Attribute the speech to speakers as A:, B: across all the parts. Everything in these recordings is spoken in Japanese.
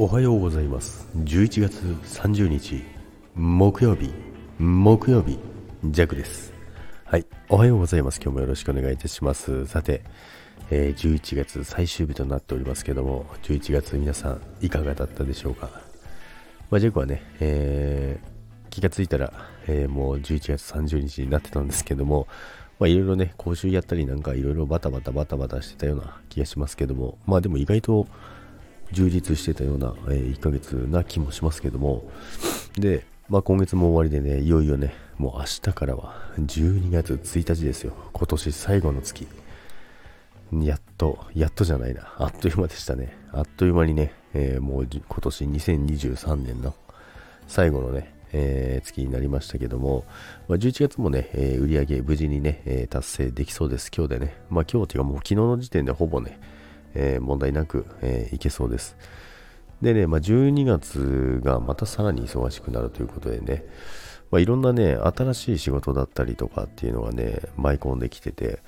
A: おはようございます。11月30日木曜日。木曜日ジャクです。はいおはようございます。今日もよろしくお願いいたします。さて、えー、11月最終日となっておりますけども11月皆さんいかがだったでしょうか？まあ、ジャクはね、えー、気がついたら、えー、もう11月30日になってたんですけども、まあいろいろね、講習やったりなんかいろいろバタバタバタバタしてたような気がしますけども、まあでも意外と充実してたような、えー、1ヶ月な気もしますけども、で、まあ、今月も終わりでね、いよいよね、もう明日からは12月1日ですよ。今年最後の月。やっと、やっとじゃないな。あっという間でしたね。あっという間にね、えー、もう今年2023年の最後のね、えー、月になりましたけども、まあ、11月もね、えー、売り上げ無事にね、えー、達成できそうです。今日でね。まあ今日というかもう昨日の時点でほぼね、えー、問題なく、えー、いけそうです。でね、まあ、12月がまたさらに忙しくなるということでね、まあ、いろんなね、新しい仕事だったりとかっていうのがね、舞い込んできてて、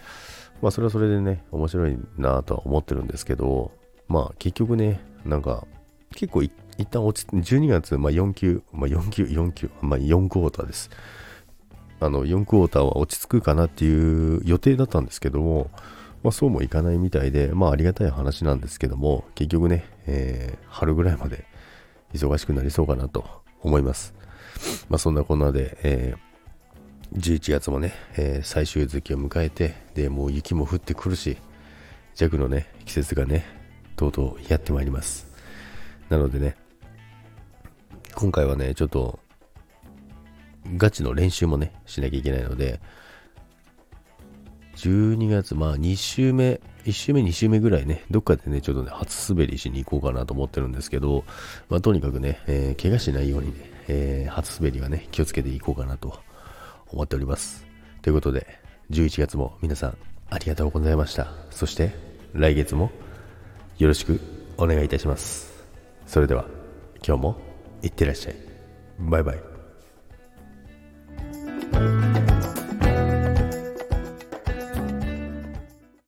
A: まあ、それはそれでね、面白いなとは思ってるんですけど、まあ、結局ね、なんか、結構一旦落ち、12月、まあ、4級、まあ、4級、4級、まあ、4クォーターです。あの、4クォーターは落ち着くかなっていう予定だったんですけども、まあ、そうもいかないみたいで、まあありがたい話なんですけども、結局ね、えー、春ぐらいまで忙しくなりそうかなと思います。まあそんなこんなで、えー、11月もね、えー、最終月を迎えて、で、もう雪も降ってくるし、弱のね、季節がね、とうとうやってまいります。なのでね、今回はね、ちょっと、ガチの練習もね、しなきゃいけないので、12月、まあ2週目、1週目、2週目ぐらいね、どっかでね、ちょっとね、初滑りしに行こうかなと思ってるんですけど、まあとにかくね、えー、怪我しないようにね、えー、初滑りはね、気をつけていこうかなと思っております。ということで、11月も皆さんありがとうございました。そして、来月もよろしくお願いいたします。それでは、今日もいってらっしゃい。バイバイ。